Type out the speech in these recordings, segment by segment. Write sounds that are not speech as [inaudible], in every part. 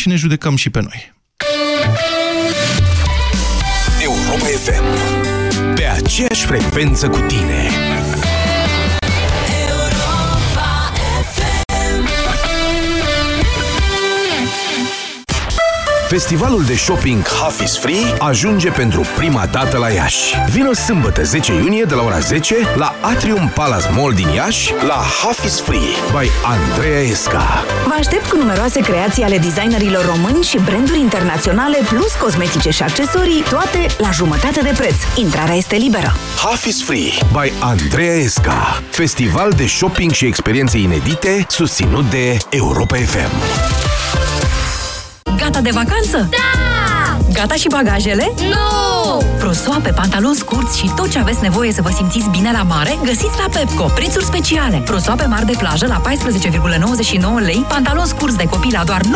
și ne judecăm și pe noi. Europa FM. Pe aceeași frecvență cu tine. Festivalul de shopping Half is Free ajunge pentru prima dată la Iași. Vino sâmbătă 10 iunie de la ora 10 la Atrium Palace Mall din Iași la Half is Free by Andreea Esca. Vă aștept cu numeroase creații ale designerilor români și branduri internaționale, plus cosmetice și accesorii, toate la jumătate de preț. Intrarea este liberă. Half is Free by Andreea Esca. Festival de shopping și experiențe inedite susținut de Europa FM. Gata de vacanță? Da! Gata și bagajele? Nu! Prosoape, pantaloni scurți și tot ce aveți nevoie să vă simțiți bine la mare, găsiți la Pepco. Prețuri speciale. Prosoape mari de plajă la 14,99 lei, pantaloni scurți de copii la doar 9,99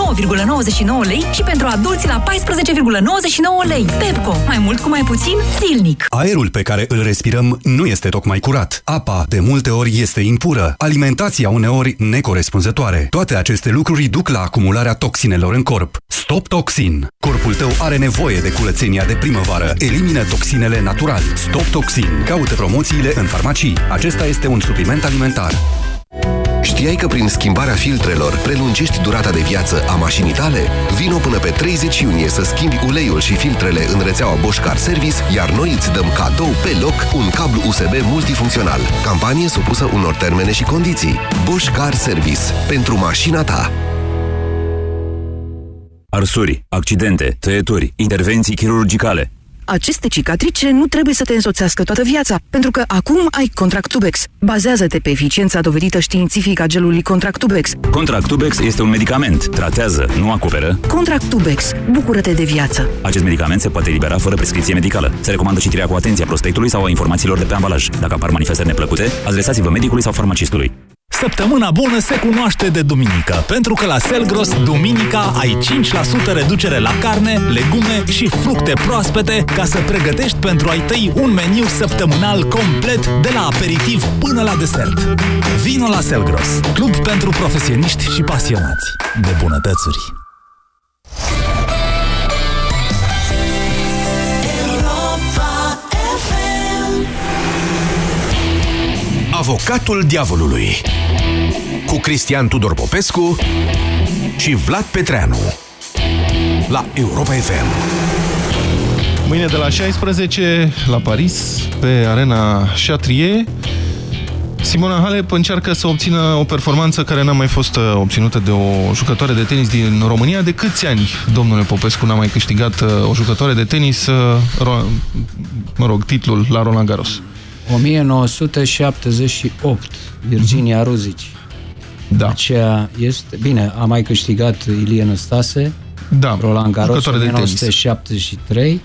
lei și pentru adulți la 14,99 lei. Pepco. Mai mult cu mai puțin zilnic. Aerul pe care îl respirăm nu este tocmai curat. Apa, de multe ori, este impură. Alimentația, uneori, necorespunzătoare. Toate aceste lucruri duc la acumularea toxinelor în corp. Stop Toxin. Corpul tău are nevoie de curățenia de primăvară. Elimină toxinele natural. Stop Toxin. Caută promoțiile în farmacii. Acesta este un supliment alimentar. Știai că prin schimbarea filtrelor prelungești durata de viață a mașinii tale? Vino până pe 30 iunie să schimbi uleiul și filtrele în rețeaua Bosch Car Service, iar noi îți dăm cadou pe loc un cablu USB multifuncțional. Campanie supusă unor termene și condiții. Bosch Car Service. Pentru mașina ta. Arsuri, accidente, tăieturi, intervenții chirurgicale. Aceste cicatrice nu trebuie să te însoțească toată viața, pentru că acum ai Contractubex. Bazează-te pe eficiența dovedită științific a gelului Contractubex. Contractubex este un medicament. Tratează, nu acoperă. Contractubex. Bucură-te de viață. Acest medicament se poate elibera fără prescripție medicală. Se recomandă citirea cu atenție a prospectului sau a informațiilor de pe ambalaj. Dacă apar manifestări neplăcute, adresați-vă medicului sau farmacistului. Săptămâna bună se cunoaște de duminică, pentru că la Selgros, duminica, ai 5% reducere la carne, legume și fructe proaspete ca să pregătești pentru ai tăi un meniu săptămânal complet de la aperitiv până la desert. Vino la Selgros, club pentru profesioniști și pasionați de bunătățuri. Avocatul diavolului cu Cristian Tudor Popescu și Vlad Petreanu la Europa FM. Mâine de la 16 la Paris, pe arena Chatrier, Simona Halep încearcă să obțină o performanță care n-a mai fost uh, obținută de o jucătoare de tenis din România. De câți ani, domnule Popescu, n-a mai câștigat uh, o jucătoare de tenis, uh, mă rog, titlul la Roland Garros? 1978, Virginia mm -hmm. Ruzici. Da. Aceea este... Bine, a mai câștigat Ilie Năstase, da. Roland Garros în 1973.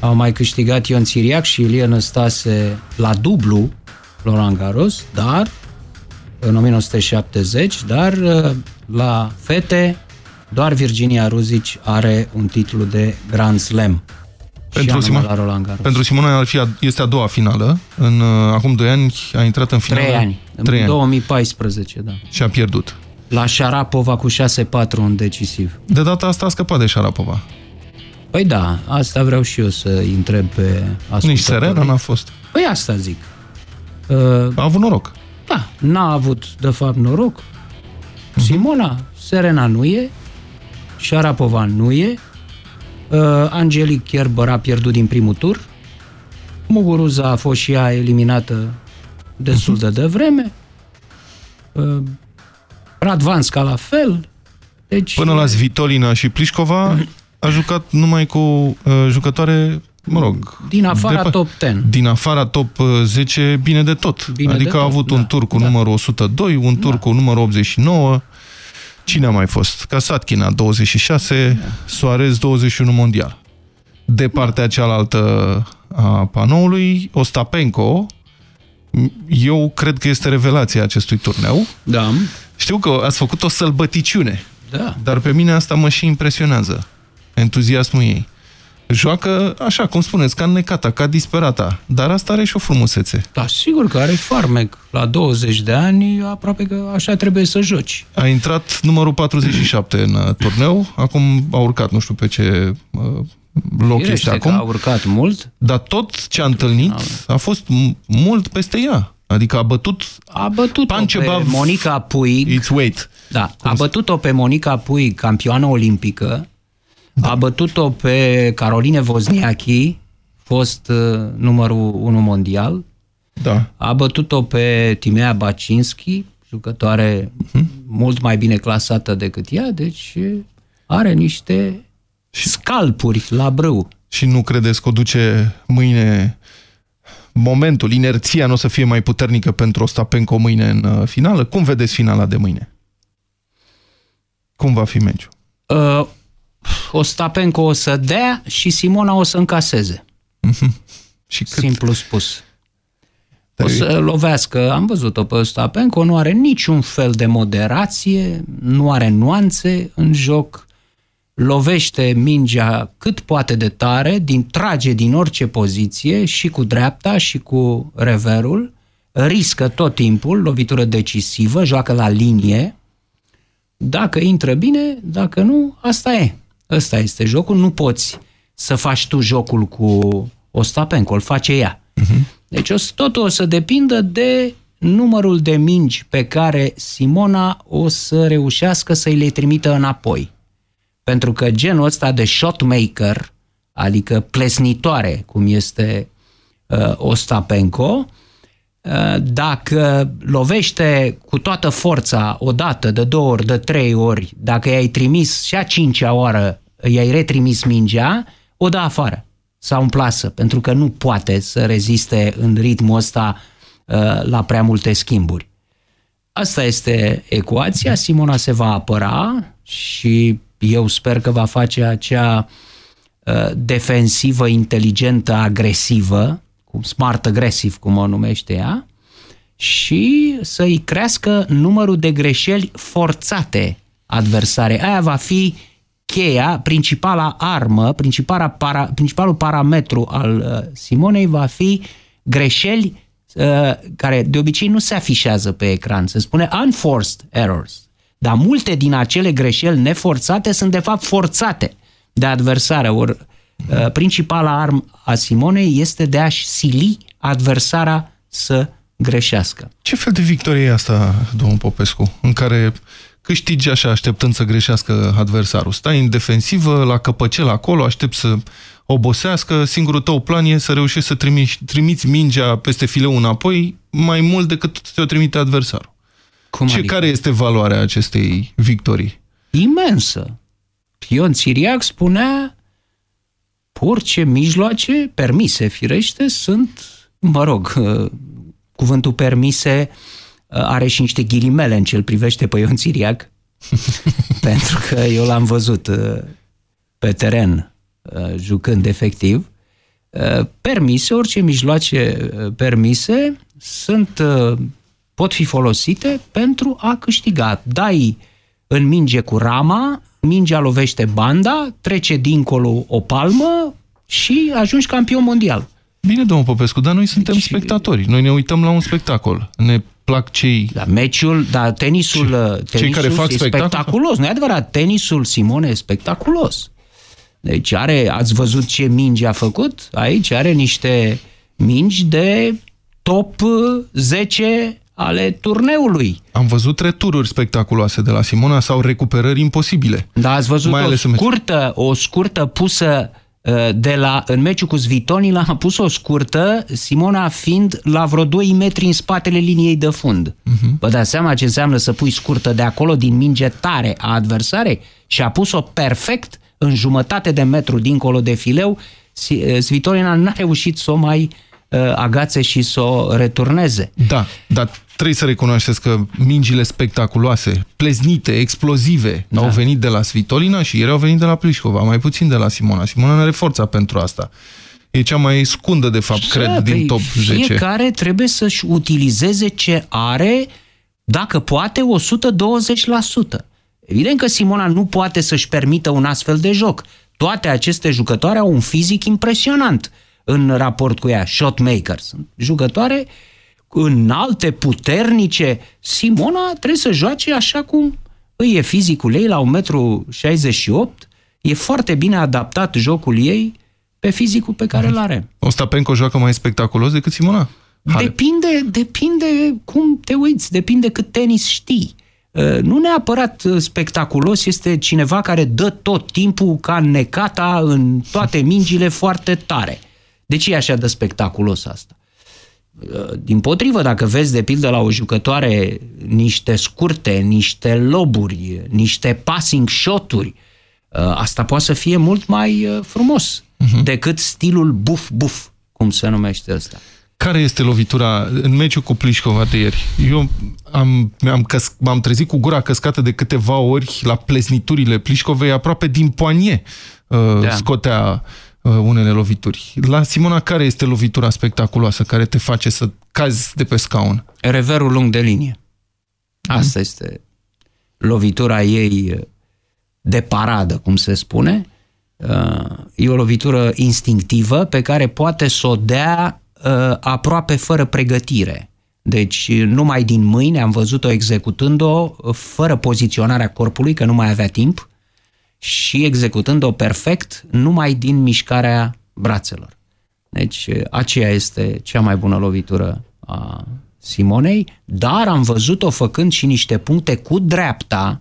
Au mai câștigat Ion Țiriac și Ilie Năstase la dublu Roland Garros, dar în 1970, dar la fete doar Virginia Ruzici are un titlu de Grand Slam. Pentru, Simona, la Roland Garros. pentru Simona ar fi a, este a doua finală. În, acum 2 ani a intrat în finală. 3 ani. Trei în 2014, da. Și a pierdut. La Șarapova cu 6-4 în decisiv. De data asta a scăpat de Șarapova. Păi da, asta vreau și eu să întreb pe Nici Serena n-a fost. Păi asta zic. Uh, a avut noroc. Da, n-a avut de fapt noroc. Uh-huh. Simona, Serena nu e, Șarapova nu e, uh, Angelic Kerber a pierdut din primul tur, Muguruza a fost și ea eliminată destul de devreme, uh, Radvanska la fel. Deci, Până la Svitolina și Plișcova a jucat numai cu uh, jucătoare mă rog... Din afara de, top 10. Din afara top 10, bine de tot. Bine adică de a tot, avut da, un tur cu da. numărul 102, un tur Da. cu numărul 89. Cine a mai fost? Kasatkina, 26, da. Soares, 21 mondial. De partea cealaltă a panoului, Ostapenko, eu cred că este revelația acestui turneu. Da. Știu că ați făcut o sălbăticiune, Da. dar pe mine asta mă și impresionează. Entuziasmul ei. Joacă așa, cum spuneți, ca necata, ca disperata. Dar asta are și o frumusețe. Da, sigur că are farmec. La 20 de ani, aproape că așa trebuie să joci. A intrat numărul 47 în uh, turneu, acum a urcat, nu știu pe ce uh, loc Firește este că acum. a urcat mult. Dar tot ce a întâlnit a fost m- mult peste ea. Adică a bătut A bătut-o punch pe above Monica Puig. its weight. Da, a bătut-o pe Monica Puig, campioană olimpică. Da. A bătut-o pe Caroline Wozniacki, fost uh, numărul 1 mondial. Da. A bătut-o pe Timea Bacinski, jucătoare Mhm. mult mai bine clasată decât ea, deci uh, are niște scalpuri la brâu. Și nu credeți că o duce mâine momentul, inerția nu o să fie mai puternică pentru Ostapenko mâine în uh, finală? Cum vedeți finala de mâine? Cum va fi meciul? Uh, Ostapenko o să dea și Simona o să încaseze. Și cât? Simplu spus. Dar O să lovească, am văzut-o pe Ostapenko, nu are niciun fel de moderație, nu are nuanțe în joc, lovește mingea cât poate de tare, din, trage din orice poziție, și cu dreapta și cu reverul, riscă tot timpul, lovitură decisivă, joacă la linie, dacă intră bine, dacă nu, asta e. Ăsta este jocul, nu poți să faci tu jocul cu Ostapenko, îl face ea. Deci o, să- totul o să depindă de numărul de mingi pe care Simona o să reușească să-i le trimită înapoi. Pentru că genul ăsta de shotmaker, adică plesnitoare, cum este uh, Ostapenko, uh, dacă lovește cu toată forța o dată, de două ori, de trei ori, dacă i-ai trimis și a cincea oară, i-ai retrimis mingea, o dă afară sau în plasă, pentru că nu poate să reziste în ritmul ăsta uh, la prea multe schimburi. Asta este ecuația, Simona se va apăra și eu sper că va face acea uh, defensivă inteligentă, agresivă, cum smart agresiv, cum o numește ea, și să-i crească numărul de greșeli forțate adversare. Aia va fi cheia, principala armă, principala para, principalul parametru al uh, Simonei va fi greșeli uh, care de obicei nu se afișează pe ecran. Se spune unforced errors. Dar multe din acele greșeli neforțate sunt de fapt forțate de adversară. Or, uh, principala armă a Simonei este de a-și sili adversara să greșească. Ce fel de victorie e asta, domnul Popescu, în care câștigi așa așteptând să greșească adversarul? Stai în defensivă, la căpăcel acolo, aștept să obosească, singurul tău plan e să reușești să trimiți, trimiți mingea peste fileu înapoi mai mult decât ți-o trimite adversarul. Cum Ce, adică? care este valoarea acestei victorii? imensă. Ion Țiriac spunea orice mijloace permise, firește, sunt, mă rog, [laughs] uh, cuvântul permise uh, are și niște ghilimele în ce îl privește pe Ion Țiriac, [laughs] pentru că eu l-am văzut uh, pe teren uh, jucând efectiv. Uh, Permise, orice mijloace uh, permise sunt, uh, pot fi folosite pentru a câștiga. Dai în minge cu rama, mingea lovește banda, trece dincolo o palmă și ajungi campion mondial. Bine, domnul Popescu, dar noi suntem Deci- spectatori. Noi ne uităm la un spectacol. Ne plac cei... Da, meciul, da, tenisul, tenisul cei care fac e spectacol? spectaculos. Nu e adevărat, tenisul Simone e spectaculos. Deci are, ați văzut ce mingi a făcut? Aici are niște mingi de top uh, 10 ale turneului. Am văzut retururi spectaculoase de la Simona sau recuperări imposibile. Da, ați văzut Mai o ales în meci. scurtă, o scurtă pusă uh, de la, în meciul cu Svitonila a [laughs] pus o scurtă, Simona fiind la vreo 2 metri în spatele liniei de fund. Uh-huh. Vă dați seama ce înseamnă să pui scurtă de acolo din minge tare a adversarei și a pus-o perfect în jumătate de metru dincolo de fileu. Si- uh, Svitolina n-a reușit să o mai uh, agațe și să o returneze. Da, dar trebuie să recunoașteți că mingile spectaculoase, pleznite, explozive, da. au venit de la Svitolina și ieri au venit de la Plișcova, mai puțin de la Simona. Simona nu are forța pentru asta. E cea mai scundă, de fapt, cred, Da, din păi top 10. Fiecare trebuie să-și utilizeze ce are, dacă poate, 120%. Evident că Simona nu poate să-și permită un astfel de joc. toate aceste jucătoare au un fizic impresionant în raport cu ea, shotmakers. Sunt jucătoare înalte, puternice. Simona trebuie să joace așa cum îi e fizicul ei la 1,68 m, e foarte bine adaptat jocul ei pe fizicul pe care îl are. Ostapenko joacă mai spectaculos decât Simona? Hale. Depinde, depinde cum te uiți, depinde cât tenis știi. Uh, nu neapărat spectaculos este cineva care dă tot timpul ca necata în toate mingile foarte tare. De ce e așa de spectaculos asta? Uh, din potrivă, dacă vezi de pildă la o jucătoare niște scurte, niște loburi, niște passing shot-uri, uh, asta poate să fie mult mai frumos uh-huh. decât stilul buf-buf, cum se numește ăsta. Care este lovitura în meciul cu Plișcova de ieri? Eu am, am căs, m-am trezit cu gura căscată de câteva ori la plesniturile Plișcovei, aproape din poanie uh, da. scotea uh, unele lovituri. La Simona, care este lovitura spectaculoasă care te face să cazi de pe scaun? Reverul lung de linie. Asta mm. este lovitura ei de paradă, cum se spune. Uh, e o lovitură instinctivă pe care poate să o dea uh, aproape fără pregătire. Deci numai din mâini am văzut-o executând-o uh, fără poziționarea corpului, că nu mai avea timp, și executând-o perfect numai din mișcarea brațelor. Deci aceea este cea mai bună lovitură a Simonei, dar am văzut-o făcând și niște puncte cu dreapta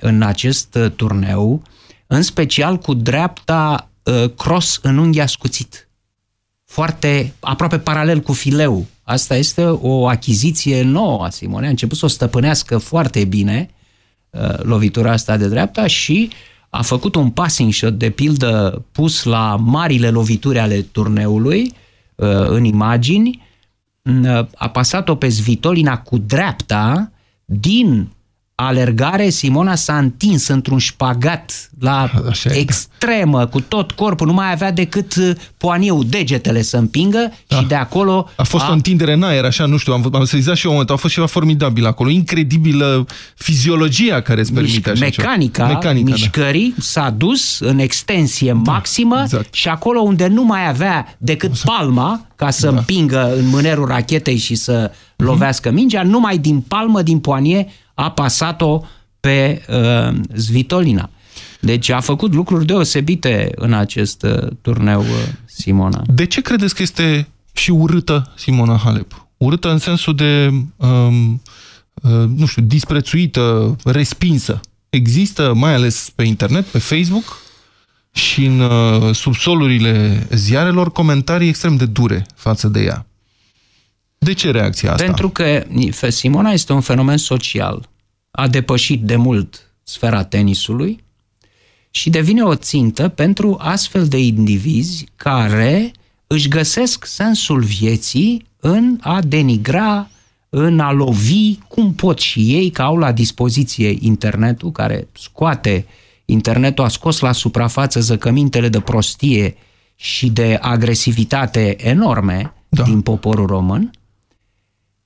în acest turneu, în special cu dreapta cross în unghi ascuțit foarte aproape paralel cu fileu. Asta este o achiziție nouă a Simone. A început să o stăpânească foarte bine uh, lovitura asta de dreapta și a făcut un passing shot, de pildă pus la marile lovituri ale turneului uh, în imagini, uh, a pasat-o pe Svitolina cu dreapta din alergare, Simona s-a întins într-un șpagat la Așa extremă, cu tot corpul, nu mai avea decât uh, poaniu, degetele să împingă da. și de acolo... A fost a... o întindere în aer, așa, nu știu, am, am sezizat și eu un moment, a fost ceva formidabil acolo, incredibilă fiziologia care îți permite așa Mecanica, Mecanica da. mișcării da. s-a dus în extensie da, maximă exact. și acolo unde nu mai avea decât palma, ca să da. împingă în mânerul rachetei și să mhm. lovească mingea, numai din palmă, din poanie, a pasat-o pe uh, Zvitolina. Deci a făcut lucruri deosebite în acest uh, turneu uh, Simona. De ce credeți că este și urâtă Simona Halep? Urâtă în sensul de, um, uh, nu știu, disprețuită, respinsă. Există, mai ales pe internet, pe Facebook și în uh, subsolurile ziarelor, comentarii extrem de dure față de ea. De ce reacția asta? Pentru că Simona este un fenomen social. A depășit de mult sfera tenisului și devine o țintă pentru astfel de indivizi care își găsesc sensul vieții în a denigra, în a lovi, cum pot și ei, că au la dispoziție internetul, care scoate, internetul a scos la suprafață zăcămintele de prostie și de agresivitate enorme da. din poporul român,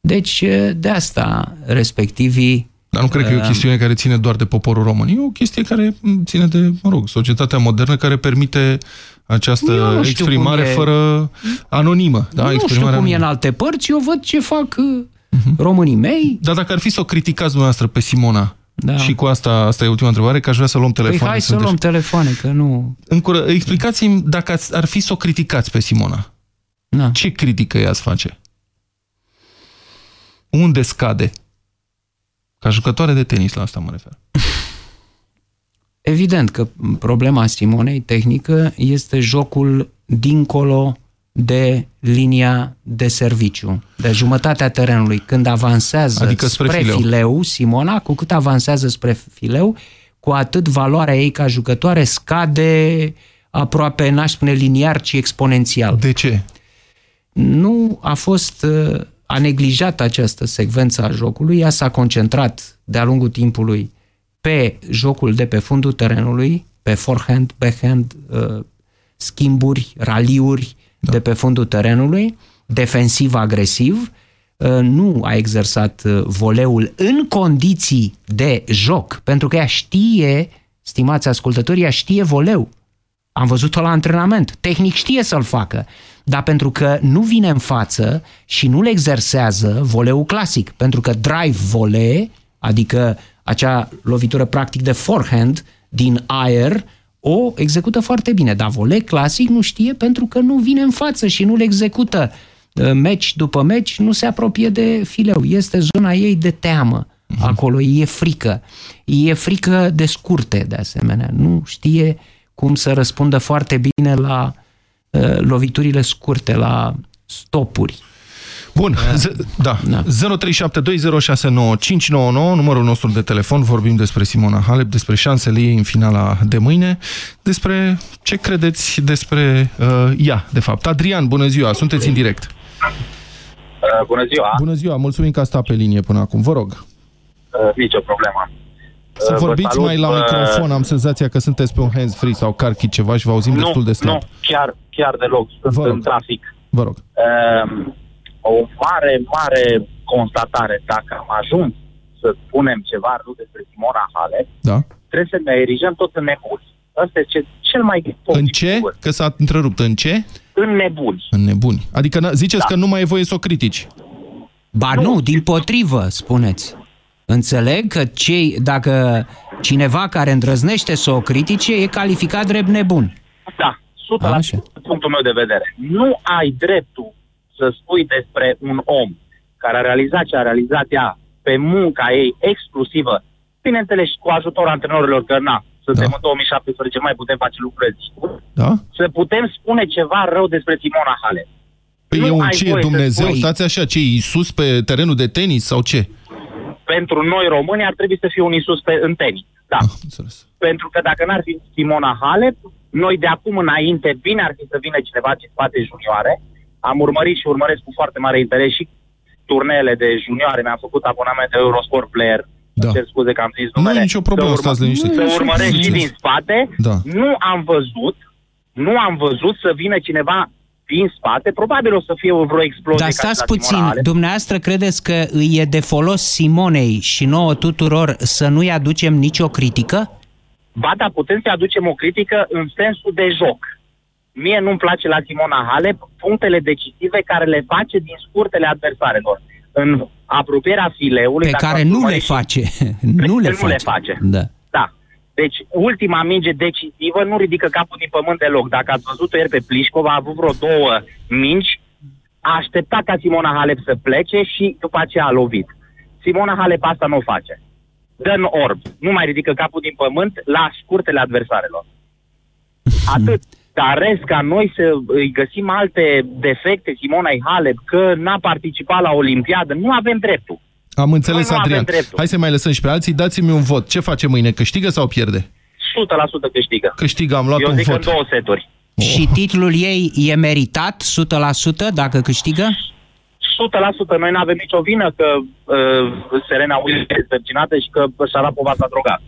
deci, de asta, respectivii... Dar nu cred că e o chestiune care ține doar de poporul român. E o chestie care ține de, mă rog, societatea modernă care permite această exprimare e... fără anonimă. Da? Nu exprimare știu cum anonimă. e în alte părți, eu văd ce fac uh-huh. românii mei. Dar dacă ar fi să o criticați dumneavoastră pe Simona, da. Și cu asta, asta e ultima întrebare, că aș vrea să luăm telefoane. Păi hai să luăm telefoane, că nu... Explicați-mi dacă ar fi să o criticați pe Simona. Da. Ce critică ea ați face? Unde scade? Ca jucătoare de tenis, la asta mă refer. Evident că problema Simonei tehnică este jocul dincolo de linia de serviciu, de jumătatea terenului. Când avansează adică spre, spre fileu. fileu, Simona, cu cât avansează spre fileu, cu atât valoarea ei ca jucătoare scade aproape, n-aș spune liniar, ci exponențial. De ce? Nu a fost uh, a neglijat această secvență a jocului, ea s-a concentrat de-a lungul timpului pe jocul de pe fundul terenului, pe forehand, backhand, uh, schimburi, raliuri da. de pe fundul terenului, defensiv-agresiv, uh, nu a exersat uh, voleul în condiții de joc, pentru că ea știe stimați ascultători, ea știe voleu. Am văzut-o la antrenament. Tehnic știe să-l facă. Dar pentru că nu vine în față și nu le exersează voleu clasic, pentru că drive volee, adică acea lovitură practic de forehand din aer, o execută foarte bine. Dar volei clasic nu știe pentru că nu vine în față și nu le execută. Meci după meci nu se apropie de fileu. Este zona ei de teamă. Acolo e frică. E frică de scurte, de asemenea. Nu știe cum să răspundă foarte bine la uh, loviturile scurte, la stopuri. Bun, da. da. 0372069599, numărul nostru de telefon, vorbim despre Simona Halep, despre șansele ei în finala de mâine, despre ce credeți despre uh, ea, de fapt. Adrian, bună ziua, sunteți în direct. Uh, bună ziua. Bună ziua, mulțumim că a stat pe linie până acum, vă rog. Uh, nicio problemă. Să uh, vorbiți salut, mai la uh, microfon, am senzația că sunteți pe un hands-free sau carchi ceva și vă auzim nu, destul de slab. Nu, chiar, chiar deloc, sunt Vă rog. în trafic. Vă rog. Uh, o mare, mare constatare, dacă am ajuns să spunem ceva rău despre Simona Halep, Da. trebuie să ne erijăm tot în nebuni. Asta este cel mai În ce? Că s-a întrerupt. În ce? În nebuni. În nebuni. Adică n- ziceți Da. că nu mai e voie să o critici. Ba nu, nu din potrivă, spuneți. Înțeleg că cei, dacă cineva care îndrăznește să o critique e calificat drept nebun. Da, 100% Așa. punctul meu de vedere. Nu ai dreptul să spui despre un om care a realizat ce a realizat ea pe munca ei exclusivă, bineînțeles și cu ajutorul antrenorilor, că na, suntem Da. în 2017, mai putem face lucruri Da? să putem spune ceva rău despre Simona Halep. Păi Nu e un ai ce, voie să Dumnezeu? spui. Stați așa, ce, Iisus pe terenul de tenis sau ce? Pentru noi români ar trebui să fie un Isus pe, în tenis. Da. Ah, înțeles. Pentru că dacă n-ar fi Simona Halep, noi de acum înainte, bine ar fi să vină cineva din spate junioare. Am urmărit și urmăresc cu foarte mare interes și turneele de junioare. Mi-am făcut abonament de Eurosport Player. Da. Cer scuze că am zis Nu numele. e nicio problemă, Să stați liniștit. Să urmăresc și Ziceți. din spate. Da. Nu am văzut, nu am văzut să vină cineva din spate. Probabil o să fie o vreo explozie. Dar ca și stați la puțin, Simona Halep. dumneavoastră credeți că îi e de folos Simonei și nouă tuturor să nu-i aducem nicio critică? Ba da, putem să aducem o critică în sensul de joc. Mie nu-mi place la Simona Halep punctele decisive care le face din scurtele adversarelor. În apropierea fileului... Pe dacă care ați nu le urmărit și- face. Pe [laughs] nu le el face. nu le face. Da. Da. Deci, ultima minge decisivă nu ridică capul din pământ deloc. Dacă ați văzut-o ieri pe Plișcov, a avut vreo două mingi, a așteptat ca Simona Halep să plece și după aceea a lovit. Simona Halep asta nu o face. Dă în orb. Nu mai ridică capul din pământ la scurtele adversarelor. [laughs] Atât. Dar rest ca noi să îi găsim alte defecte Simona Halep, că n-a participat la Olimpiadă, nu avem dreptul. Am înțeles, Noi nu avem Adrian. dreptul. Hai să mai lăsăm și pe alții. Dați-mi un vot. Ce face mâine? Câștigă sau pierde? 100% câștigă. Câștigă, am luat Eu un zic vot. în două seturi. Și titlul ei e meritat 100% dacă câștigă? 100% noi nu avem nicio vină că uh, Serena Williams este zărcinată și că Șarapova s-a drogat.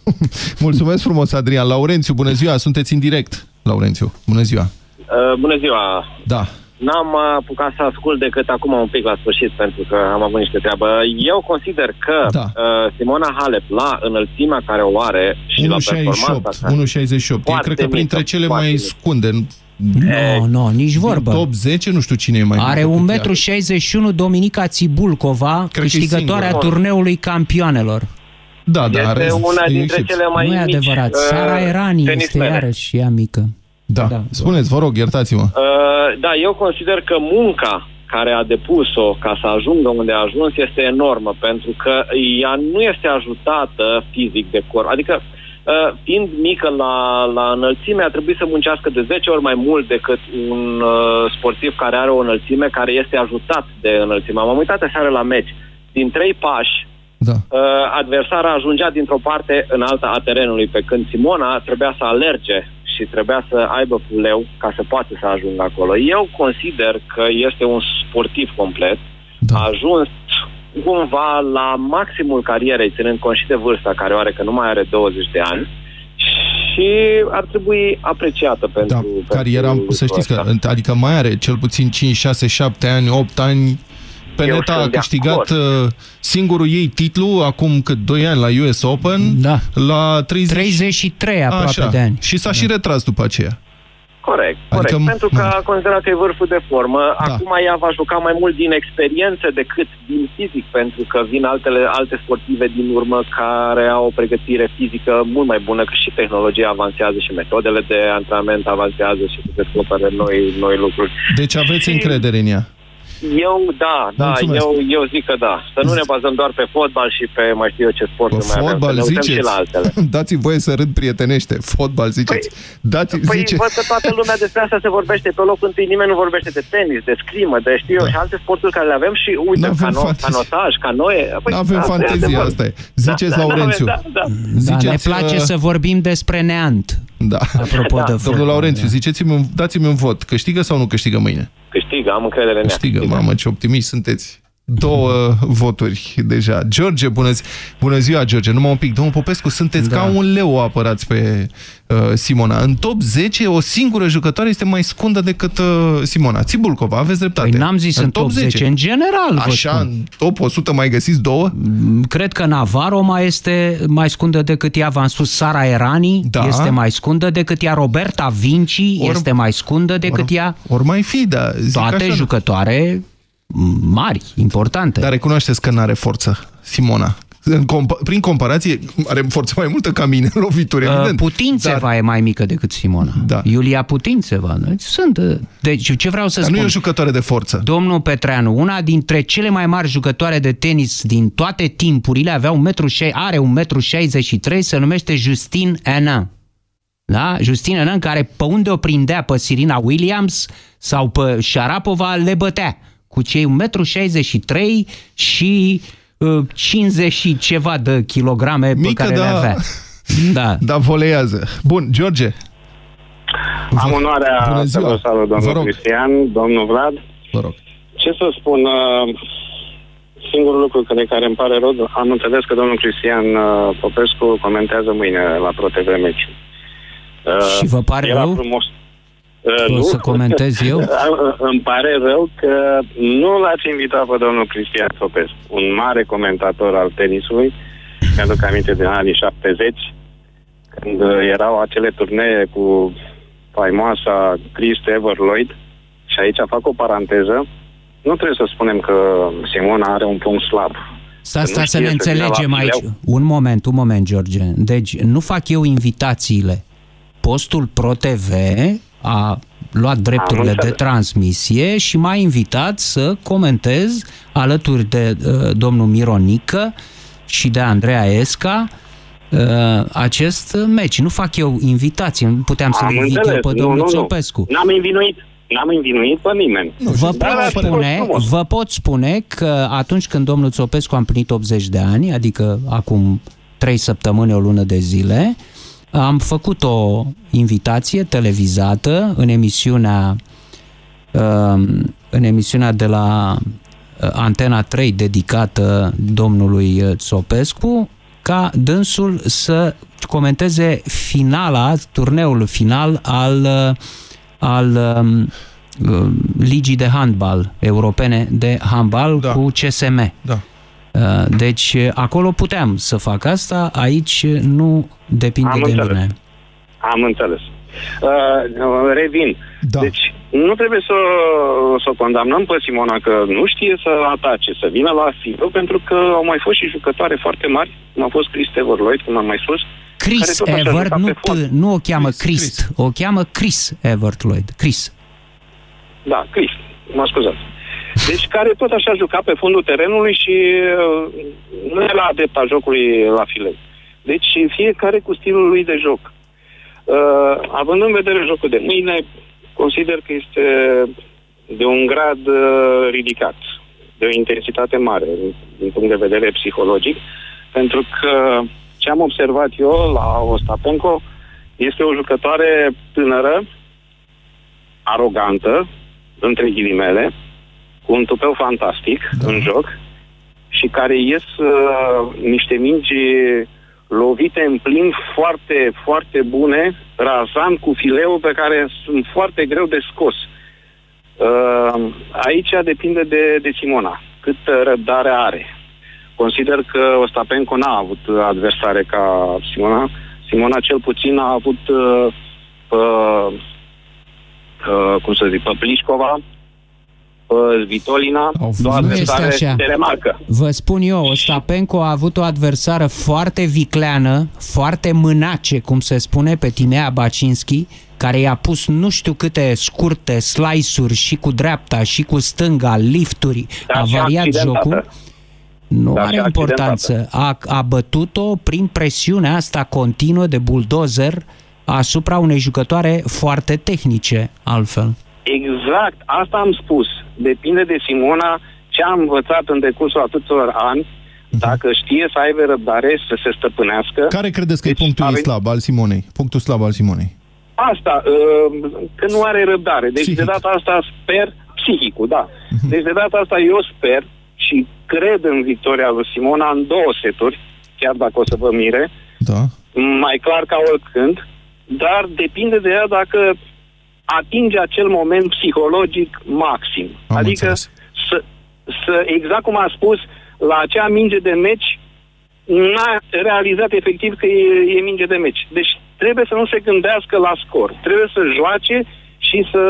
[laughs] Mulțumesc frumos, Adrian. Laurențiu, bună ziua, sunteți în direct. Laurențiu, bună ziua. Uh, bună ziua! Da. N-am apucat să ascult decât acum un pic la sfârșit, pentru că am avut niște treabă. Eu consider că Da. uh, Simona Halep, la înălțimea care o are și la 1,68. performanța sa, 1,68. E, Foarte cred că printre mică, cele foarte mai mică. scunde. Nu, nu, nici vorbă. Top 10, nu știu cine e mai Are mică decât 1,61 m Dominica Țibulcova, Cred că e câștigătoarea singura. turneului campioanelor. Da, da, este are una dintre ieșit. cele mai nu e mici adevărat. uh, Sara Erani este tenismene. iarăși ea mică. Da. Da. Spuneți, vă rog, iertați-mă. Uh, da, eu consider că munca care a depus-o ca să ajungă unde a ajuns este enormă, pentru că ea nu este ajutată fizic de corp. Adică, uh, fiind mică la, la înălțime, a trebuit să muncească de 10 ori mai mult decât un uh, sportiv care are o înălțime care este ajutat de înălțime. M-am uitat aseară la meci. Din trei pași, Da. uh, adversara ajungea dintr-o parte în alta a terenului, pe când Simona trebuia să alerge și trebuia să aibă fuleu ca să poată să ajungă acolo. Eu consider că este un sportiv complet, Da. a ajuns cumva la maximul carierei, ținând cont și de vârsta care o are, că nu mai are 20 de ani, și ar trebui apreciată pentru... Da, pentru cariera, să lucrul știți că, ăsta. adică mai are cel puțin 5, 6, 7 ani, 8 ani Peneta a sunt de câștigat acord. uh, singurul ei titlu acum cât 2 ani la US Open Da. la 30... 33 aproape Așa. de ani. Și s-a și retras după aceea. Corect, Adică, corect. Pentru că da. a considerat că e vârful de formă. Da. Acum ea va juca mai mult din experiență decât din fizic, pentru că vin altele, alte sportive din urmă care au o pregătire fizică mult mai bună, că și tehnologia avansează și metodele de antrenament avansează și se descoperă noi, noi lucruri. Deci aveți încredere în ea. Eu, da, da, Mulțumesc. eu, eu zic că da. Să nu ne bazăm doar pe fotbal și pe mai știu eu ce Pe sporturi mai avem, să fotbal ne uităm ziceți? și la altele. [laughs] Dați voie să râd prietenește. Fotbal ziceți. Dați, Păi zice... văd că toată lumea despre asta se vorbește. Pe locul întâi nimeni nu vorbește de tenis, de scrimă, de știu eu, Da. și alte sporturi care le avem și uite, N-avem cano, fantezie. canotaj, canoe. Păi, Nu avem asta e fantezie, adevărul. asta e. Ziceți, da, Laurențiu. Da, da, da. Da, ne Ziceți, place uh, să vorbim despre neant. Da. Apropo Da. de Domnul fotbal, Laurențiu, da. ziceți-mi, un- dați-mi un vot. Câștigă sau nu câștigă mâine? Câștigă, am încredere în ea. Câștigă, mamă, ce optimiști sunteți. Două voturi deja. George, bună, zi bună ziua, George. Numai un pic. Domnul Popescu, sunteți Da. ca un leu apărați pe uh, Simona. În top 10, o singură jucătoare este mai scundă decât uh, Simona. Țibulcova, aveți dreptate. Păi n-am zis în, top 10, în general. vă Așa, spun. în top 100 mai găsiți două? Cred că Navarro mai este mai scundă decât ea, v-am spus, Sara Erani Da. este mai scundă decât ea, Roberta Vinci Or- este mai scundă decât Or- ea. Ori mai fi, da. Zic Toate așa, jucătoare mari, importante. Dar recunoașteți că n-are forță, Simona. În compa prin comparație, are forță mai multă ca mine în lovituri, Uh, evident. Putințeva Dar, e mai mică decât Simona. Da. Iulia Putințeva. Deci Sunt. uh, Deci ce vreau să dar nu spun? e o jucătoare de forță. Domnul Petreanu, una dintre cele mai mari jucătoare de tenis din toate timpurile, avea un metru, șe- are 1,63 m, se numește Justine Henin. Da? Justine Henin, care pe unde o prindea pe Sirina Williams sau pe Sharapova, le bătea cu cei 1,63 m și uh, 50 și ceva de kilograme Mică, pe care le da. avea. [laughs] Da. Dar voleiază. Bun, George. Am onoarea Bună să ziua. vă salut, Vă domnul rog. Cristian, domnul Vlad. Vă rog. Ce să spun, uh, singurul lucru de care îmi pare rău, am înțeles că domnul Cristian uh, Popescu comentează mâine la ProTV meci. Uh, Și vă pare era rău? Frumos. Uh, O să comentez eu? [laughs] Îmi pare rău că nu l-ați invitat pe domnul Cristian Popescu, un mare comentator al tenisului, mi-aduc aminte de anii 70, când uh, erau acele turnee cu faimoasa Chris Ever Lloyd, și aici fac o paranteză, nu trebuie să spunem că Simona are un punct slab. Sta, Că sta nu să știe ne să vină la înțelegem aici. fileu. Un moment, un moment, George. Deci, nu fac eu invitațiile. Postul ProTV a luat drepturile de înțeles. transmisie și m-a invitat să comentez alături de uh, domnul Mironică și de Andreea Esca uh, acest meci. Nu fac eu invitații, nu puteam să-l Am invit înțeles. eu pe Nu, domnul nu, nu. Dar N-am învinuit, n-am învinuit pe nimeni. Vă Dar pot, a fost spune, frumos. vă pot spune că atunci când domnul Țopescu a împlinit 80 de ani, adică acum 3 săptămâni, o lună de zile, am făcut o invitație televizată în emisiunea um, în emisiunea de la uh, Antena 3 dedicată domnului uh, Țopescu ca dânsul să comenteze finala, turneul final al, uh, al um, uh, ligii de handbal europene de handbal Da. cu CSM. Da. Uh, Deci uh, acolo puteam să fac asta, aici uh, nu depinde Am de înțeles. mine. Am înțeles. Uh, revin. Da. Deci, nu trebuie să, să o condamnăm pe Simona că nu știe să atace, să vină la filo, pentru că au mai fost și jucătoare foarte mari, cum a fost Chris Lloyd, cum am mai spus. care Chris tot așa Evert, juca nu, pe fond. T, nu o cheamă Chris, Christ, Chris. o cheamă Chris Evert Lloyd. Chris. Da, Chris, mă scuzați. Deci care tot așa juca pe fundul terenului și uh, nu era adept al jocului la fileu. Deci fiecare cu stilul lui de joc. Uh, având în vedere jocul de mâine, consider că este de un grad uh, ridicat, de o intensitate mare din punct de vedere psihologic, pentru că ce am observat eu la Ostapenko este o jucătoare tânără, arogantă, între ghilimele, cu un tupeu fantastic da. în joc și care ies uh, niște mingi lovite în plin foarte, foarte bune, razant cu fileu pe care sunt foarte greu de scos. Uh, aici depinde de, de Simona. cât răbdare are. Consider că Ostapenko n-a avut adversare ca Simona. Simona cel puțin a avut uh, uh, uh, cum să zic, pe Plișcova, pe Vitolina, două Nu este adversare așa. de remarcă. Vă spun eu, Ostapenko a avut o adversară foarte vicleană, foarte mânace, cum se spune, pe Timea Bacinski, care i-a pus nu știu câte scurte slice-uri și cu dreapta și cu stânga, lifturi, Dar a și variat accidentată. jocul. Nu Dar are și importanță. A, a bătut-o prin presiunea asta continuă de buldozer asupra unei jucătoare foarte tehnice, altfel. Exact, asta am spus. Depinde de Simona ce am învățat în decursul atâtor ani, dacă știe să aibă răbdare, să se stăpânească. Care credeți că e punctul ave- ei slab al Simonei? Punctul slab al Simonei. Asta, uh, că nu are răbdare. Deci Psihic. de data asta sper, psihicul, da. Deci de data asta eu sper și cred în victoria lui Simona în două seturi, chiar dacă o să vă mire, Da. mai clar ca oricând, dar depinde de ea dacă atinge acel moment psihologic maxim. Am adică înțeles. să, să, exact cum a spus, la acea minge de meci n-a realizat efectiv că e, e minge de meci. Deci trebuie să nu se gândească la scor. Trebuie să joace și să,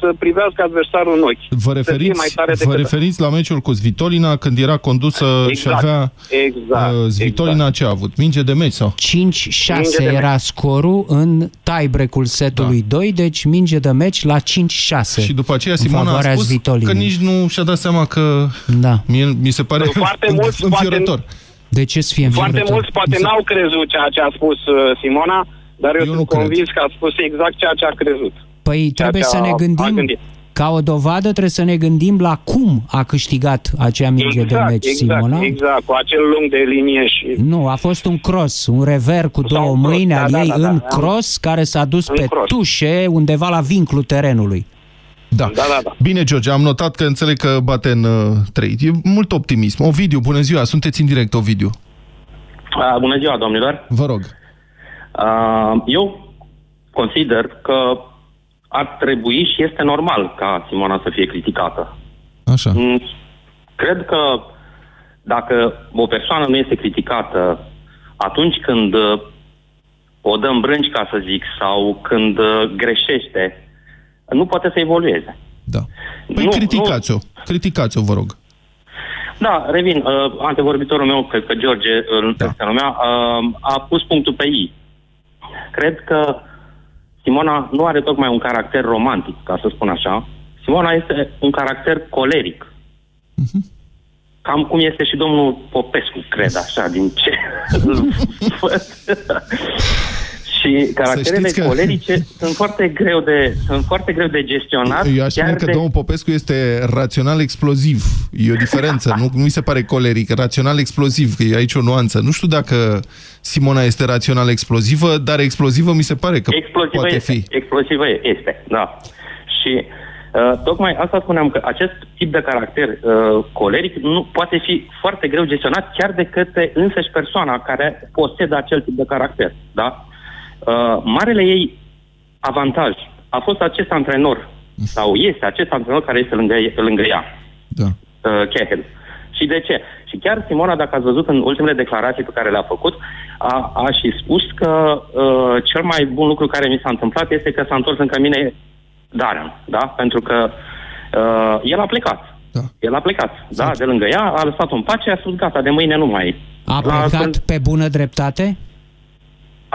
să privească adversarul în ochi. Vă Să fie referiți, mai tare vă decât referiți la meciul cu Svitolina când era condusă și Exact, avea exact, uh, Svitolina ce a avut? Minge de meci sau? 5-6 Minge de era scorul în tiebreak-ul setului Da. 2, deci minge de meci la 5-6. Și după aceea în Simona a favoarea spus Svitolinei. că nici nu și-a dat seama că Da. mie, mi se pare Sunt foarte mulți, înfiorător. De ce să fie Foarte înviorător? mulți poate n-au crezut ceea ce a spus uh, Simona, dar eu, Eu sunt nu cred. convins că a spus exact ceea ce a crezut. Păi trebuie ce să a- ne a gândim, gândit. ca o dovadă trebuie să ne gândim la cum a câștigat acea minge de exact, meci exact, Simona. exact, cu acel lung de linie și... Nu, a fost un cross, un rever cu Sau două un cross, mâini da, al da, ei da, da, în am- cross, care s-a dus În pe cross. tușe undeva la vincul terenului. Da. Da, da, da. Bine, George, am notat că înțeleg că bate în uh, 3. E mult optimism. Ovidiu, bună ziua, sunteți în direct, Ovidiu. Uh, bună ziua, domnilor. Vă rog. Uh, eu consider că ar trebui și este normal ca Simona să fie criticată. Așa. Mm, Cred că dacă o persoană nu este criticată atunci când uh, o dăm brânci, ca să zic, sau când uh, greșește, nu poate să evolueze. Da. Păi Nu, criticați-o. Criticați-o, vă rog. Da, revin. Uh, antevorbitorul meu, cred că George, în Da. da. mea, uh, a pus punctul pe I. Cred că Simona nu are tocmai un caracter romantic, ca să spun așa. Simona este un caracter coleric. Cam cum este și domnul Popescu, cred așa, din ce îl [laughs] văd. Și caracterele știți că- colerice sunt foarte greu de sunt foarte greu de gestionat. Eu aș spune chiar că de... domnul Popescu este rațional exploziv. E o diferență. nu, nu mi se pare coleric. Rațional exploziv, că e aici o nuanță. Nu știu dacă Simona este rațional explozivă, dar explozivă mi se pare că explozivă poate este, fi. Explozivă este, da. Și uh, tocmai asta spuneam că acest tip de caracter uh, coleric nu poate fi foarte greu gestionat chiar de către însăși persoana care posedă acel tip de caracter, da? Uh, marele ei avantaj a fost acest antrenor sau este acest antrenor care este lângă, lângă ea, Da. uh, Cahill. Și de ce? Și chiar Simona, dacă ați văzut în ultimele declarații pe care le-a făcut, a, a și spus că uh, cel mai bun lucru care mi s-a întâmplat este că s-a întors în cămine Darren, da? Pentru că uh, el a plecat. Da. El a plecat, da, de lângă ea, a lăsat-o în pace, a spus gata, de mâine nu mai... A La- plecat pe bună dreptate?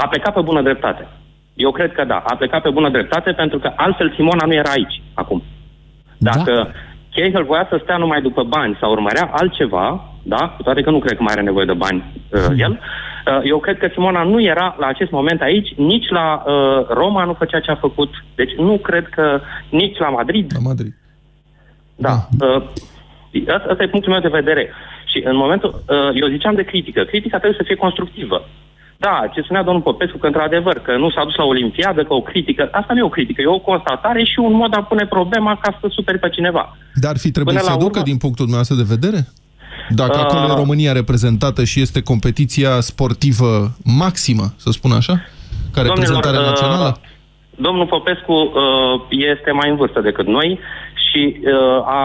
A plecat pe bună dreptate. Eu cred că da, a plecat pe bună dreptate pentru că altfel Simona nu era aici acum. Dacă da. Cahill voia să stea numai după bani sau urmărea altceva, da, cu toate că nu cred că mai are nevoie de bani uh, el, uh, eu cred că Simona nu era la acest moment aici, nici la uh, Roma nu făcea ce a făcut, deci nu cred că nici la Madrid. La Madrid. Da. Uh, asta, asta e punctul meu de vedere. Și în momentul, uh, eu ziceam de critică. Critica trebuie să fie constructivă. Da, ce spunea domnul Popescu, că într-adevăr, că nu s-a dus la Olimpiadă, că o critică, asta nu e o critică, e o constatare și un mod de a pune problema ca să superi pe cineva. Dar ar fi trebuit Până să la ducă urmă- din punctul dumneavoastră de vedere? Dacă Uh, acolo e România reprezentată și este competiția sportivă maximă, să spun așa, ca reprezentare Domnilor, uh, națională? Domnul Popescu uh, este mai în vârstă decât noi și uh, a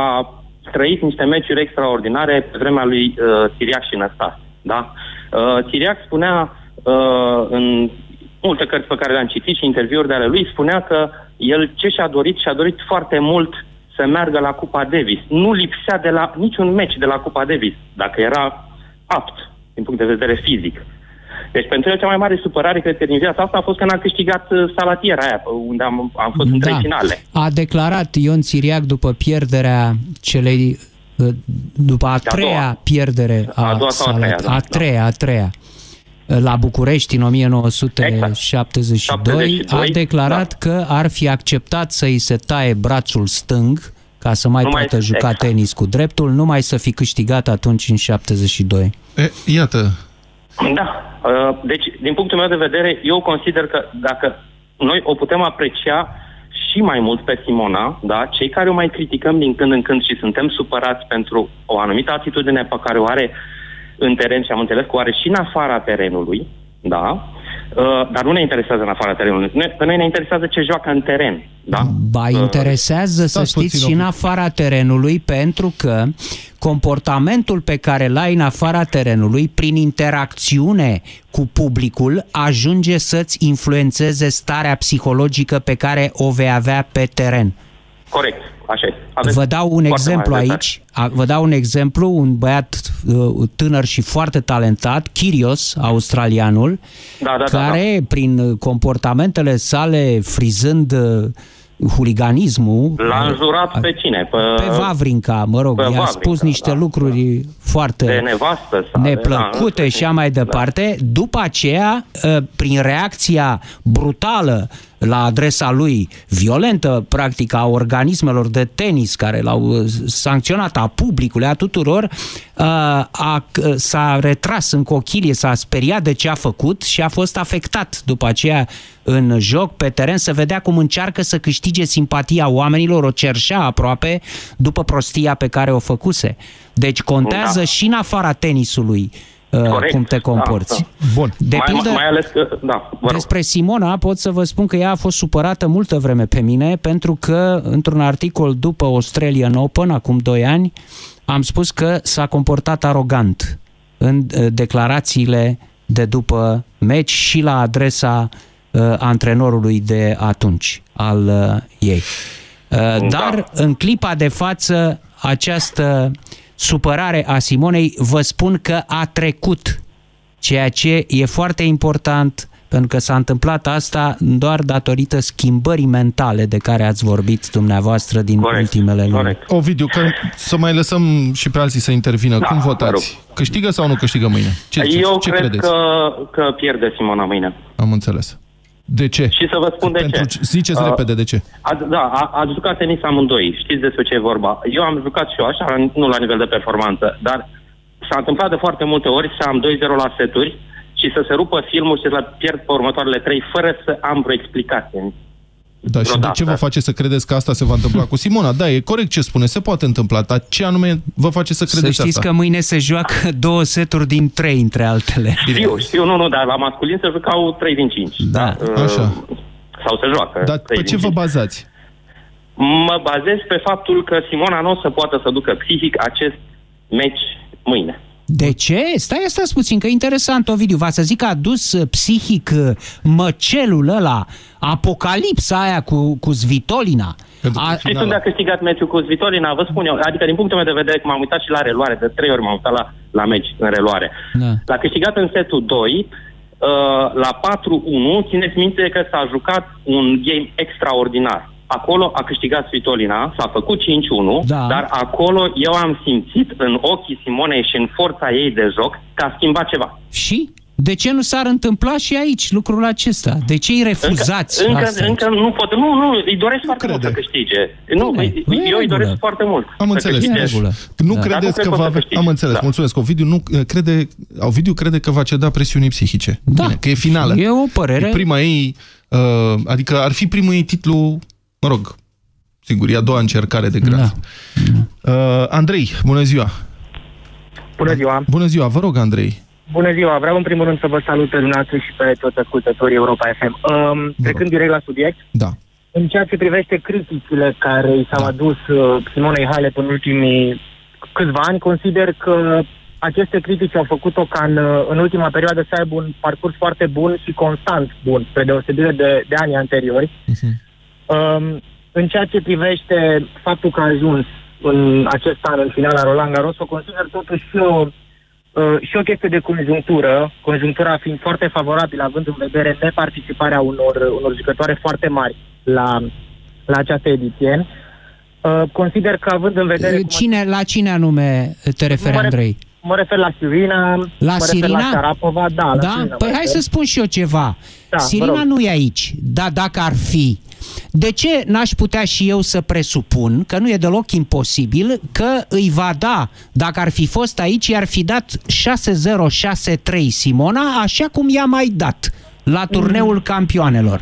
trăit niște meciuri extraordinare pe vremea lui uh, Siriac și Năstas. Da? Uh, Siriac spunea uh, în multe cărți pe care le-am citit și interviuri de ale lui, spunea că el ce și-a dorit, și-a dorit foarte mult să meargă la Cupa Davis. Nu lipsea de la niciun meci de la Cupa Davis, dacă era apt din punct de vedere fizic. Deci pentru el cea mai mare supărare, cred că din viața asta, a fost că n-a câștigat uh, salatiera aia, unde am, am fost în trei Da. finale. A declarat Ion Țiriac după pierderea celei uh, după a treia doua. pierdere a, A doua sau a Salat- treia, da, a treia, a treia la București în 1972, Exact. a declarat da. că ar fi acceptat să îi se taie brațul stâng ca să mai Nu mai- poată juca exact. tenis cu dreptul, numai să fi câștigat atunci în 72. E, iată, Da. Uh, Deci, din punctul meu de vedere, eu consider că dacă noi o putem aprecia și mai mult pe Simona, da? cei care o mai criticăm din când în când și suntem supărați pentru o anumită atitudine pe care o are în teren și am înțeles că o are și în afara terenului, da? Uh, dar nu ne interesează în afara terenului. Ne- Pe noi ne interesează ce joacă în teren. Da? Ba, interesează, să stați știți, puțin, și în Ovidiu. afara terenului, pentru că comportamentul pe care l ai în afara terenului, prin interacțiune cu publicul, ajunge să-ți influențeze starea psihologică pe care o vei avea pe teren. Corect. Așa e. Aveți Vă dau un foarte exemplu mare aici. A, vă dau un exemplu, un băiat uh, tânăr și foarte talentat, Kyrgios, australianul, Da, da, da, care prin uh, comportamentele sale, frizând uh, huliganismul, L-a înjurat pe cine? Pe, pe Vavrinca, mă rog, pe i-a Vavrinca, spus niște da, lucruri foarte de nevastă sau neplăcute da, și așa mai departe. După aceea, ă, prin reacția brutală la adresa lui, violentă, practic, a organismelor de tenis care l-au uh, sancționat, a publicului, a tuturor, uh, a, uh, s-a retras în cochilie, s-a speriat de ce a făcut și a fost afectat după aceea în joc, pe teren, să vedea cum încearcă să câștige simpatia oamenilor, o cerșea aproape după prostia pe care o făcuse. Deci contează Da. și în afara tenisului uh, Corect. cum te comporți. Da, Bun. De mai, pildă, mai ales că, da, vă rog. despre Simona pot să vă spun că ea a fost supărată multă vreme pe mine pentru că într-un articol după Australian Open, acum 2 ani, am spus că s-a comportat arogant în uh, declarațiile de după meci și la adresa uh, antrenorului de atunci al uh, ei. Uh, dar în clipa de față această supărare a Simonei vă spun că a trecut ceea ce e foarte important pentru că s-a întâmplat asta doar datorită schimbării mentale de care ați vorbit dumneavoastră din Corect, ultimele luni. corect. Ovidiu, că să mai lăsăm și pe alții să intervină. Da, Cum vă votați? Câștigă sau nu câștigă mâine? Ce, ce, Eu ce cred credeți? că, că pierde Simona mâine. Am înțeles. De ce? Și să vă spun de Pentru, ce. Ziceți Uh, repede de ce. A, da, a, a jucat tenis amândoi. Știți despre ce e vorba. Eu am jucat și eu așa, nu la nivel de performanță, dar s-a întâmplat de foarte multe ori să am 2-0 la seturi și să se rupă filmul și să pierd pe următoarele trei fără să am vreo explicație. Da, și de vreodată. ce vă face să credeți că asta se va întâmpla cu Simona? Da, e corect ce spune, se poate întâmpla, dar ce anume vă face să Să credeți știți asta? că mâine se joacă două seturi din trei, între altele. Știu, știu, nu, nu, dar la masculin se jucau 3 din 5. Da. Așa. Sau se joacă. Dar trei pe din ce vă cinci. bazați? Mă bazez pe faptul că Simona nu o să poată să ducă psihic acest meci mâine. De ce? Stai, stai puțin, că e interesant, Ovidiu. Va să zic că a dus uh, psihic uh, măcelul ăla, apocalipsa aia cu, cu Zvitolina. Pentru că A, Știți unde a câștigat meciul cu Svitolina? Vă spun eu, adică din punctul meu de vedere, că m-am uitat și la reluare, de trei ori m-am uitat la, la meci în reluare. Da. L-a câștigat în setul 2, uh, la 4-1, țineți minte că s-a jucat un game extraordinar. Acolo a câștigat Svitolina, s-a făcut 5-1, Da. dar acolo eu am simțit în ochii Simonei și în forța ei de joc că a schimbat ceva. Și? De ce nu s-ar întâmpla și aici lucrul acesta? De ce îi refuzați încă, asta? încă nu pot, nu, nu, îi doresc foarte crede. mult să câștige. Nu, Bine, îi- e în eu îi doresc regulă. foarte mult. Am să înțeles. câștige. E în regulă. Nu Da. Dar nu credeți cred că că o va să avea... câștige. Am înțeles, Da. mulțumesc. Ovidiu, nu uh, crede... Ovidiu crede că va ceda presiunii psihice. Da. Bine, că e finală. E o părere. E prima ei... Uh, adică ar fi primul ei titlu... Mă rog, sigur, e a doua încercare de grat. Da. Uh, Andrei, bună ziua! Bună ziua! Bună ziua, vă rog, Andrei. Bună ziua! Vreau în primul rând să vă salut pe dumneavoastră și pe toți ascultătorii Europa FM. Um, trecând direct la subiect, Da. în ceea ce privește criticile care i s-au adus uh, Simonei Halep în ultimii câțiva ani, consider că aceste critici au făcut-o ca în, uh, în ultima perioadă să aibă un parcurs foarte bun și constant bun, spre deosebire de, de anii anteriori. Um, în ceea ce privește faptul că a ajuns în acest an în finala Roland Garros, o consider totuși și o, uh, și o chestie de conjunctură, conjunctura fiind foarte favorabilă, având în vedere neparticiparea unor, unor jucătoare foarte mari la, la această ediție. Uh, consider că având în vedere... cum Cine, la cine anume te referi, Mă ref- Andrei? Mă refer la Sirina, La mă Sirina? refer la Sharapova, da. La Da? Sirina, Păi mă hai refer. să spun și eu ceva. Da, vă Sirina rog. nu e aici, dar dacă ar fi, de ce n-aș putea și eu să presupun că nu e deloc imposibil că îi va da, dacă ar fi fost aici, i-ar fi dat 6-0-6-3 Simona, așa cum i-a mai dat la turneul campioanelor.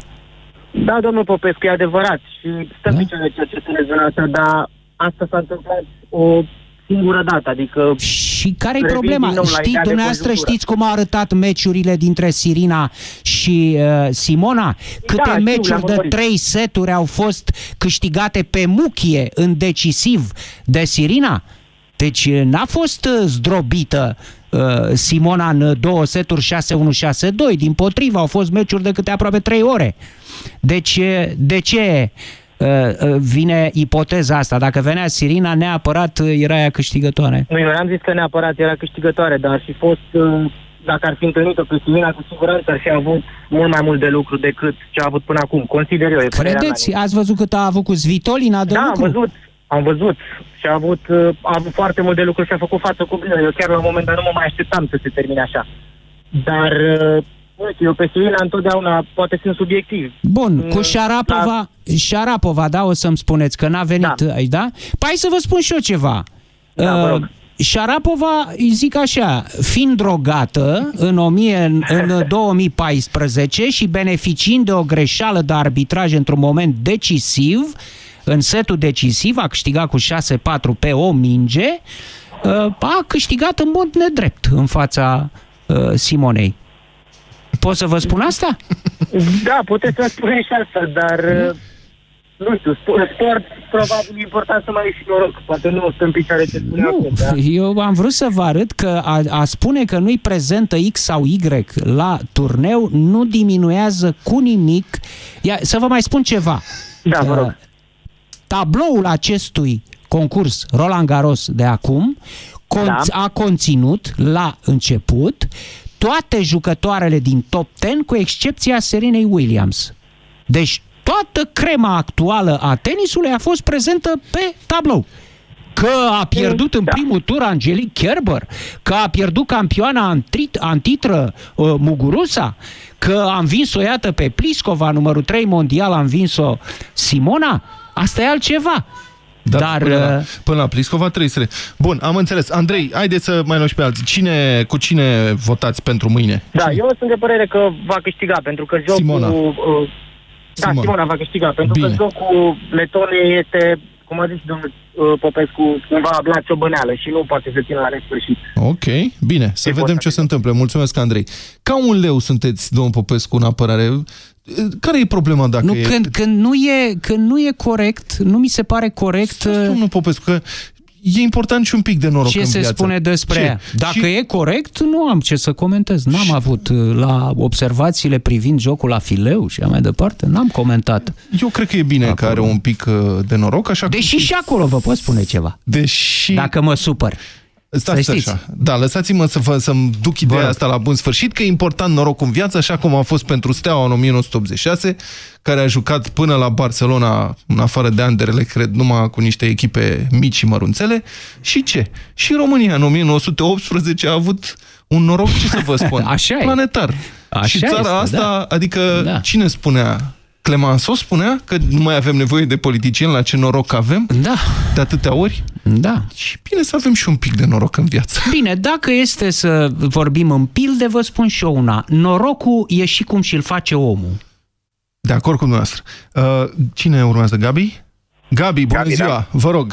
Da, domnul Popescu, e adevărat și stăm da? picioare ceea ce spuneți dumneavoastră, dar asta s-a întâmplat o singură dată, adică... Și care e revin problema? din nou la Știi, ideea de dumneavoastră conjunctură. știți cum au arătat meciurile dintre Sirina și uh, Simona? Câte Da, știu, meciuri le-am de urmărit. trei seturi au fost câștigate pe muchie în decisiv de Sirina? Deci uh, n-a fost uh, zdrobită uh, Simona în uh, două seturi 6-1-6-2. Din potrivă, au fost meciuri de câte aproape trei ore. Deci, uh, de ce uh, uh, vine ipoteza asta? Dacă venea Sirina, neapărat uh, era ea câștigătoare. Nu, eu n-am zis că neapărat era câștigătoare, dar ar fi fost, uh, dacă ar fi întâlnit-o pe Simina, cu siguranță ar fi avut mult mai mult de lucru decât ce a avut până acum. Consider eu, e părerea Credeți? mea. Ați văzut cât a avut cu Svitolina de Da, am lucru? văzut, am văzut și a avut, uh, a avut foarte mult de lucru și a făcut față cu bine. Eu chiar la un moment dat nu mă mai așteptam să se termine așa. Dar, uh, nu știu, eu pe Simina întotdeauna poate sunt subiectiv. Bun, cu Mm, Șarapova, Șarapova, da, o să-mi spuneți că n-a venit da. aici, da? Păi hai să vă spun și eu ceva. Da, vă Uh, rog. Șarapova, îi zic așa, fiind drogată în, 1000, în, în [laughs] 2014 și beneficiind de o greșeală de arbitraj într-un moment decisiv, în setul decisiv, a câștigat cu 6-4 pe o minge, uh, a câștigat în mod nedrept în fața uh, Simonei. Pot să vă spun asta? Da, puteți să spuneți și asta, dar uh, nu știu, sport, sport probabil e important să mai ai și noroc. Poate nu o stă în picioare ce spune acum, da? Eu am vrut să vă arăt că a, a spune că nu-i prezentă X sau Y la turneu nu diminuează cu nimic. Ia, să vă mai spun ceva. Da, vă rog. Uh, Tabloul acestui concurs Roland Garros de acum con- Da. a conținut la început toate jucătoarele din top 10 cu excepția Serenei Williams. Deci toată crema actuală a tenisului a fost prezentă pe tablou. Că a pierdut în primul tur Angelique Kerber, că a pierdut campioana antrit, antitră uh, Muguruza, că a învins-o, iată, pe Pliskova, numărul 3 mondial, a învins-o Simona, asta e altceva. Da, Dar, până, la, uh, până la Pliscova trebuie să le... Bun, am înțeles. Andrei, haideți să mai luăm și pe alții. Cine, cu cine votați pentru mâine? Da, eu sunt de părere că va câștiga, pentru că jocul... Simona. Uh, da, Simona. Simona. va câștiga, pentru Bine. că jocul Letoniei este, cum a zis domnul uh, Popescu, cumva la ciobăneală și nu poate să țină la nesfârșit. Ok, bine, să Ce vedem pot ce se întâmplă. Mulțumesc, Andrei. Ca un leu sunteți, domnul Popescu, în apărare. Care e problema dacă nu, e... când, când, nu e, când nu e corect, nu mi se pare corect uh, Domnul Popescu, că e important și un pic de noroc ce în se viață. spune despre Ce? ea. Dacă Și- e corect, nu am ce să comentez. N-am avut uh, la observațiile privind jocul la fileu și așa mai departe, n-am comentat. Eu cred că e bine că are un pic uh, de noroc, așa cum Deși și acolo vă pot spune ceva. Deși... Dacă mă supăr. Stați Să știți. așa. Da, lăsați-mă să vă, să-mi duc ideea asta la bun sfârșit, că e important norocul în viață, așa cum a fost pentru Steaua în 1986, care a jucat până la Barcelona, în afară de Anderle, cred, numai cu niște echipe mici și mărunțele. Și ce? Și România în 1918 a avut un noroc, ce să vă [laughs] spun, Așa e. planetar. Așa și țara este, asta, da. adică Da. cine spunea? Clemenceau spunea că nu mai avem nevoie de politicieni, la ce noroc avem, Da, de atâtea ori. Da. Și bine să avem și un pic de noroc în viață. Bine, dacă este să vorbim în pilde, vă spun și eu una. Norocul e și cum și-l face omul. De acord cu dumneavoastră. Uh, cine urmează? Gabi? Gabi, bună Gabi, ziua! da. Vă rog!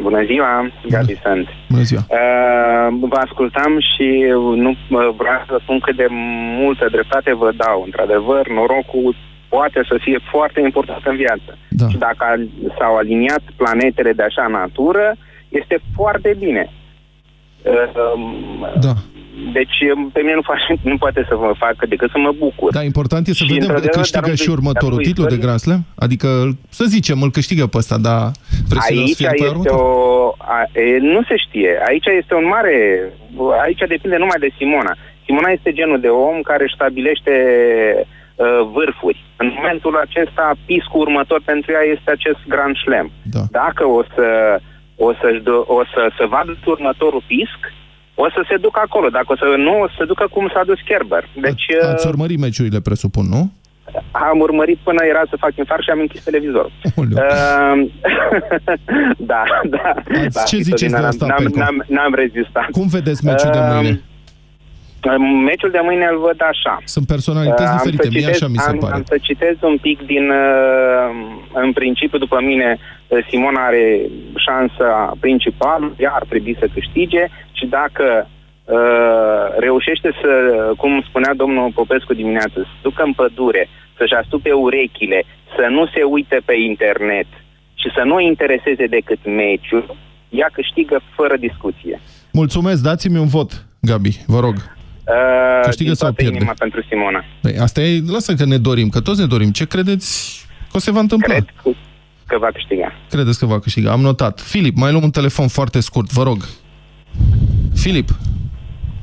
Bună ziua, Gabi sunt. Bună ziua! Uh, vă ascultam și nu uh, vreau să spun cât de multă dreptate vă dau. Într-adevăr, norocul poate să fie foarte importantă în viață. Da. Și dacă al- s-au aliniat planetele de așa natură, este foarte bine. Uh, Da. Deci pe mine nu, face, [laughs] nu poate să mă facă decât să mă bucur. Da, important e să Și, vedem că într-adevăr, câștigă de-a și lungul- următorul de-a lungul titlu de istoriei- Grand Slam? Adică, să zicem, îl câștigă pe ăsta, dar presionăm să Aici fie după este următor? o... A, e, nu se știe. Aici este un mare... Aici depinde numai de Simona. Simona este genul de om care își stabilește uh, vârfuri. În momentul acesta, piscul următor pentru ea este acest Grand Slam. Da. Dacă o să, o, să-și dă- o să, să vadă următorul pisc, o să se ducă acolo. Dacă o să nu, o să se ducă cum s-a dus Kerber. Deci... Ați urmărit meciurile, presupun, nu? Am urmărit până era să fac infarct și am închis televizorul. Uh, [laughs] da, da. Ați- da, ce ziceți de N-am- asta, N-am, Penco? n-am, n-am rezistat. Cum vedeți meciul de Uh, mâine? Meciul de mâine îl văd așa. Sunt personalități Uh, am diferite, să mie citez- așa mi se am, pare. Am să citez un pic din... uh, În principiu, după mine, uh, Simona are șansa principală, ea ar trebui să câștige și dacă uh, reușește să, cum spunea domnul Popescu dimineață, să ducă în pădure, să-și astupe urechile, să nu se uite pe internet și să nu intereseze decât meciul, ea câștigă fără discuție. Mulțumesc, dați-mi un vot, Gabi, vă rog. Uh, Câștigă din sau toată pierde? inima pentru Simona. Păi, asta e, lasă că ne dorim, că toți ne dorim. Ce credeți că o se va întâmpla? Cred că va câștiga. Credeți că va câștiga? Am notat. Filip, mai luăm un telefon foarte scurt, vă rog. Filip,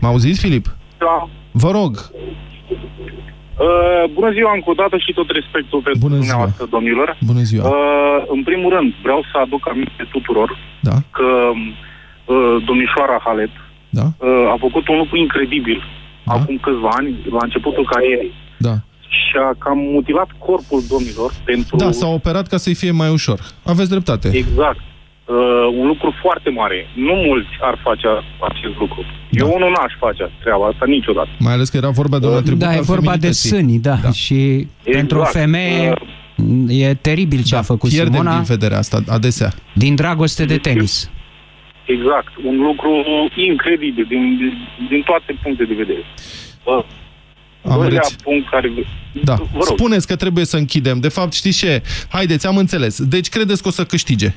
mă auziți, Filip? Da. Vă rog. Uh, bună ziua încă o dată și tot respectul pentru Bună ziua. dumneavoastră, domnilor. Bună ziua. Uh, în primul rând, vreau să aduc aminte tuturor Da. că uh, domnișoara Halep Da. uh, a făcut un lucru incredibil acum câțiva ani, la începutul carierei. Da. Și a cam motivat corpul domnilor pentru... Da, s-a operat ca să-i fie mai ușor. Aveți dreptate. Exact. Uh, un lucru foarte mare. Nu mulți ar face acest lucru. Da. Eu unul n-aș face treaba asta niciodată. Mai ales că era vorba de un atribut Da, e al vorba de feminității. sâni, da. da. Și pentru o femeie e teribil ce a făcut Da, Pierdem Simona din vedere asta adesea. din dragoste de tenis. Exact. Un lucru incredibil din, din, din toate puncte de vedere. Uh, Am doilea reț- punct care... Da. Vă rog. Spuneți că trebuie să închidem. De fapt, știți ce? Haideți, am înțeles. Deci credeți că o să câștige?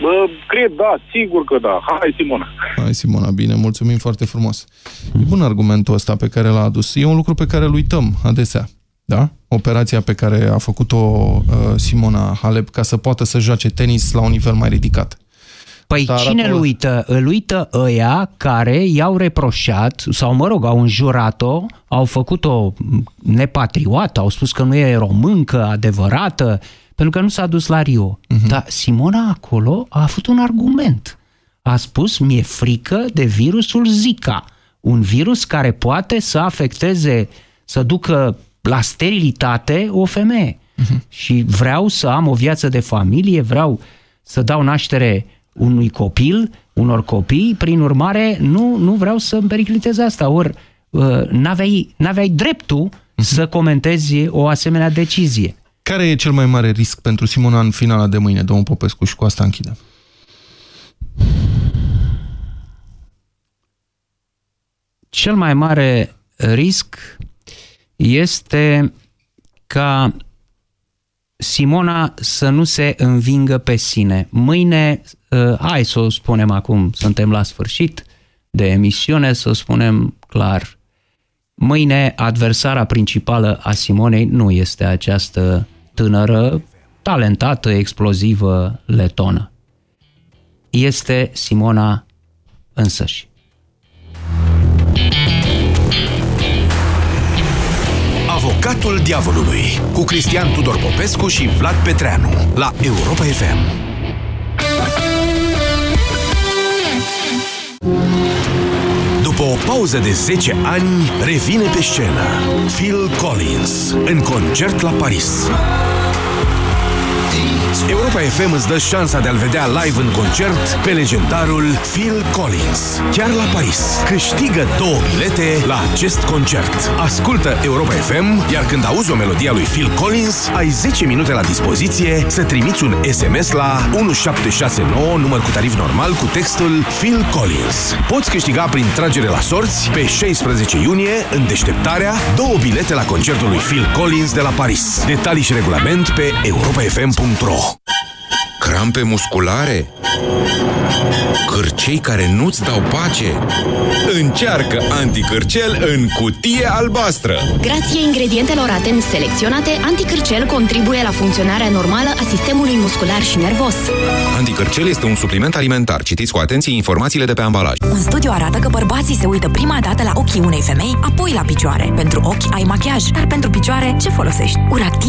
Bă, cred, da, sigur că da. Hai, Simona. Hai, Simona, bine, mulțumim foarte frumos. E bun argumentul ăsta pe care l-a adus. E un lucru pe care îl uităm adesea. Da? Operația pe care a făcut-o uh, Simona Halep ca să poată să joace tenis la un nivel mai ridicat. Păi Dar cine arată- îl uită? Îl uită ăia care i-au reproșat, sau mă rog, au înjurat-o, au făcut-o nepatriotă, au spus că nu e româncă adevărată, pentru că nu s-a dus la Rio. Uh-huh. Dar Simona acolo a avut un argument. A spus, mi-e frică de virusul Zika, un virus care poate să afecteze, să ducă la sterilitate o femeie. Uh-huh. Și vreau să am o viață de familie, vreau să dau naștere unui copil, unor copii, prin urmare nu, nu vreau să îmi periclitez asta. Ori uh, n-aveai, n-aveai dreptul să comentezi o asemenea decizie. Care e cel mai mare risc pentru Simona în finala de mâine, domnul Popescu? Și cu asta închidem. Cel mai mare risc este ca Simona să nu se învingă pe sine. Mâine, uh, hai să o spunem acum, suntem la sfârșit de emisiune, să o spunem clar. Mâine, adversara principală a Simonei nu este această tânără, talentată, explozivă, letonă. Este Simona însăși. Avocatul diavolului cu Cristian Tudor Popescu și Vlad Petreanu la Europa FM. După o pauză de 10 ani, revine pe scenă Phil Collins în concert la Paris. Europa FM îți dă șansa de a-l vedea live în concert pe legendarul Phil Collins. Chiar la Paris. Câștigă două bilete la acest concert. Ascultă Europa FM, iar când auzi o melodie a lui Phil Collins, ai 10 minute la dispoziție să trimiți un SMS la 1769, număr cu tarif normal, cu textul Phil Collins. Poți câștiga prin tragere la sorți pe 16 iunie, în deșteptarea, două bilete la concertul lui Phil Collins de la Paris. Detalii și regulament pe europafm.ro Crampe musculare? Cârcei care nu-ți dau pace? Încearcă anticârcel în cutie albastră! Grație ingredientelor atent selecționate, anticârcel contribuie la funcționarea normală a sistemului muscular și nervos. Anticârcel este un supliment alimentar. Citiți cu atenție informațiile de pe ambalaj. Un studiu arată că bărbații se uită prima dată la ochii unei femei, apoi la picioare. Pentru ochi ai machiaj, dar pentru picioare ce folosești? Uractiv